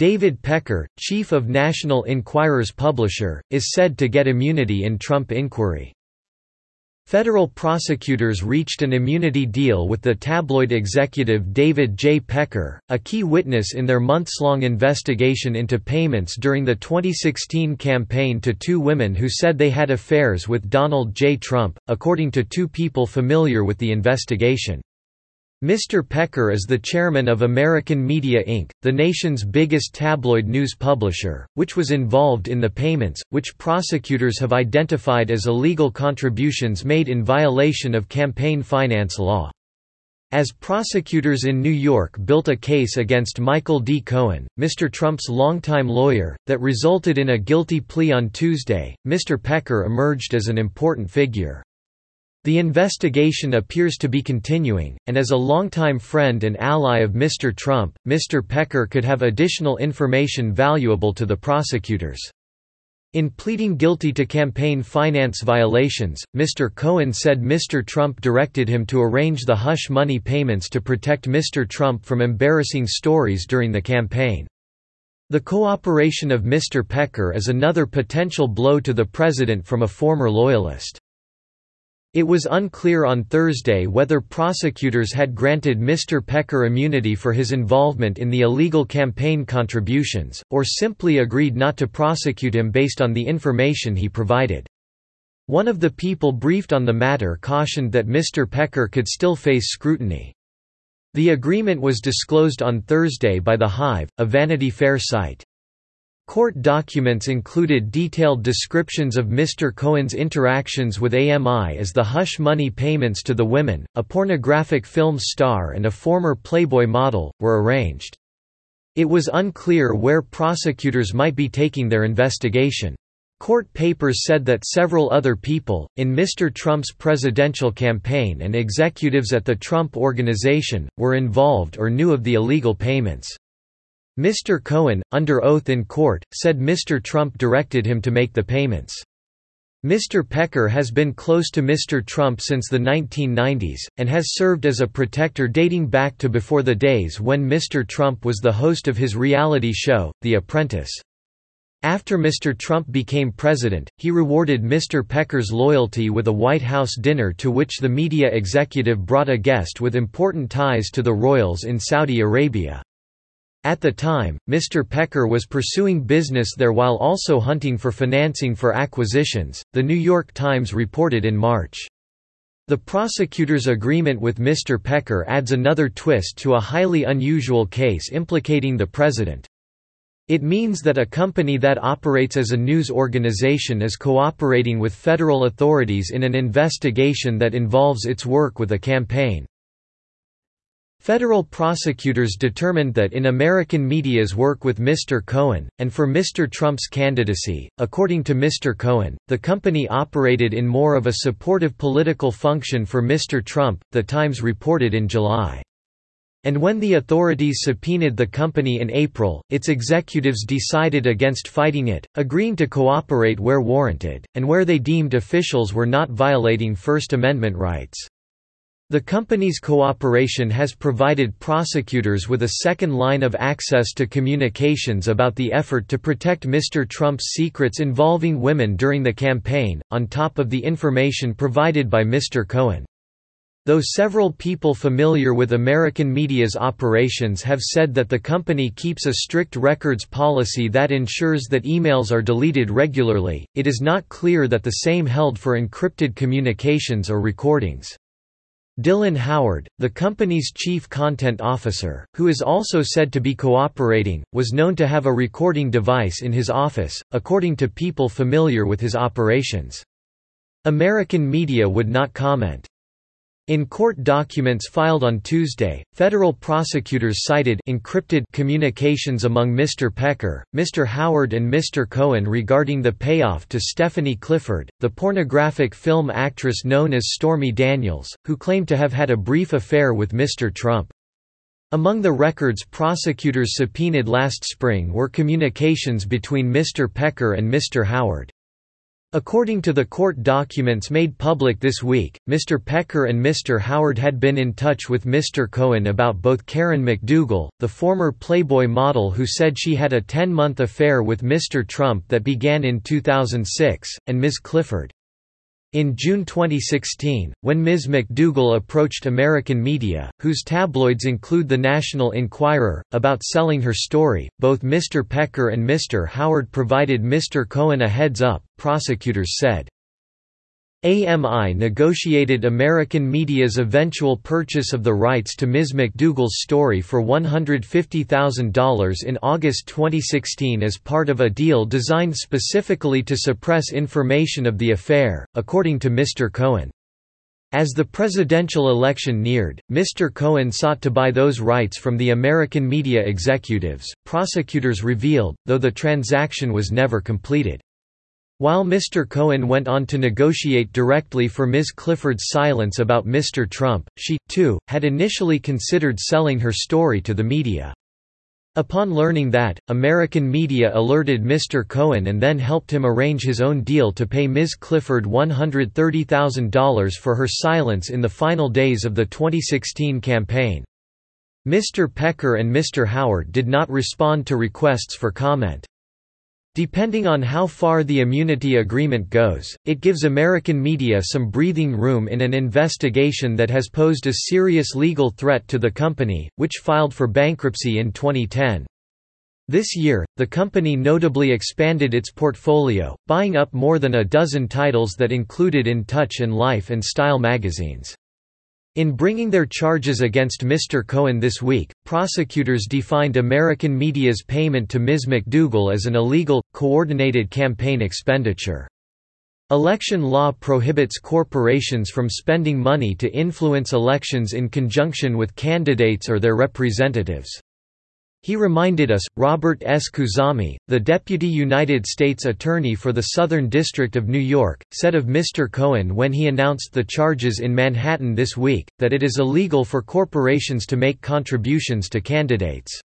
David Pecker, chief of National Enquirer's publisher, is said to get immunity in Trump inquiry. Federal prosecutors reached an immunity deal with the tabloid executive David J. Pecker, a key witness in their months-long investigation into payments during the 2016 campaign to two women who said they had affairs with Donald J. Trump, according to two people familiar with the investigation. Mr. Pecker is the chairman of American Media Inc., the nation's biggest tabloid news publisher, which was involved in the payments, which prosecutors have identified as illegal contributions made in violation of campaign finance law. As prosecutors in New York built a case against Michael D. Cohen, Mr. Trump's longtime lawyer, that resulted in a guilty plea on Tuesday, Mr. Pecker emerged as an important figure. The investigation appears to be continuing, and as a longtime friend and ally of Mr. Trump, Mr. Pecker could have additional information valuable to the prosecutors. In pleading guilty to campaign finance violations, Mr. Cohen said Mr. Trump directed him to arrange the hush money payments to protect Mr. Trump from embarrassing stories during the campaign. The cooperation of Mr. Pecker is another potential blow to the president from a former loyalist. It was unclear on Thursday whether prosecutors had granted Mr. Pecker immunity for his involvement in the illegal campaign contributions, or simply agreed not to prosecute him based on the information he provided. One of the people briefed on the matter cautioned that Mr. Pecker could still face scrutiny. The agreement was disclosed on Thursday by The Hive, a Vanity Fair site. Court documents included detailed descriptions of Mr. Cohen's interactions with AMI as the hush money payments to the women, a pornographic film star and a former Playboy model, were arranged. It was unclear where prosecutors might be taking their investigation. Court papers said that several other people, in Mr. Trump's presidential campaign and executives at the Trump Organization, were involved or knew of the illegal payments. Mr. Cohen, under oath in court, said Mr. Trump directed him to make the payments. Mr. Pecker has been close to Mr. Trump since the 1990s, and has served as a protector dating back to before the days when Mr. Trump was the host of his reality show, The Apprentice. After Mr. Trump became president, he rewarded Mr. Pecker's loyalty with a White House dinner to which the media executive brought a guest with important ties to the royals in Saudi Arabia. At the time, Mr. Pecker was pursuing business there while also hunting for financing for acquisitions, The New York Times reported in March. The prosecutor's agreement with Mr. Pecker adds another twist to a highly unusual case implicating the president. It means that a company that operates as a news organization is cooperating with federal authorities in an investigation that involves its work with a campaign. Federal prosecutors determined that in American media's work with Mr. Cohen, and for Mr. Trump's candidacy, according to Mr. Cohen, the company operated in more of a supportive political function for Mr. Trump, The Times reported in July. And when the authorities subpoenaed the company in April, its executives decided against fighting it, agreeing to cooperate where warranted, and where they deemed officials were not violating First Amendment rights. The company's cooperation has provided prosecutors with a second line of access to communications about the effort to protect Mr. Trump's secrets involving women during the campaign, on top of the information provided by Mr. Cohen. Though several people familiar with American media's operations have said that the company keeps a strict records policy that ensures that emails are deleted regularly, it is not clear that the same held for encrypted communications or recordings. Dylan Howard, the company's chief content officer, who is also said to be cooperating, was known to have a recording device in his office, according to people familiar with his operations. American media would not comment. In court documents filed on Tuesday, federal prosecutors cited encrypted communications among Mr. Pecker, Mr. Howard and Mr. Cohen regarding the payoff to Stephanie Clifford, the pornographic film actress known as Stormy Daniels, who claimed to have had a brief affair with Mr. Trump. Among the records prosecutors subpoenaed last spring were communications between Mr. Pecker and Mr. Howard. According to the court documents made public this week, Mr. Pecker and Mr. Howard had been in touch with Mr. Cohen about both Karen McDougal, the former Playboy model who said she had a 10-month affair with Mr. Trump that began in 2006, and Ms. Clifford. In June 2016, when Ms. McDougal approached American media, whose tabloids include the National Enquirer, about selling her story, both Mr. Pecker and Mr. Howard provided Mr. Cohen a heads-up, prosecutors said. AMI negotiated American media's eventual purchase of the rights to Ms. McDougal's story for $150,000 in August 2016 as part of a deal designed specifically to suppress information of the affair, according to Mr. Cohen. As the presidential election neared, Mr. Cohen sought to buy those rights from the American media executives, prosecutors revealed, though the transaction was never completed. While Mr. Cohen went on to negotiate directly for Ms. Clifford's silence about Mr. Trump, she, too, had initially considered selling her story to the media. Upon learning that, American media alerted Mr. Cohen and then helped him arrange his own deal to pay Ms. Clifford $130,000 for her silence in the final days of the 2016 campaign. Mr. Pecker and Mr. Howard did not respond to requests for comment. Depending on how far the immunity agreement goes, it gives American media some breathing room in an investigation that has posed a serious legal threat to the company, which filed for bankruptcy in 2010. This year, the company notably expanded its portfolio, buying up more than a dozen titles that included In Touch and Life and Style magazines. In bringing their charges against Mr. Cohen this week, prosecutors defined American media's payment to Ms. McDougal as an illegal, coordinated campaign expenditure. Election law prohibits corporations from spending money to influence elections in conjunction with candidates or their representatives. He reminded us, Robert S. Khuzami, the Deputy United States Attorney for the Southern District of New York, said of Mr. Cohen when he announced the charges in Manhattan this week, that it is illegal for corporations to make contributions to candidates.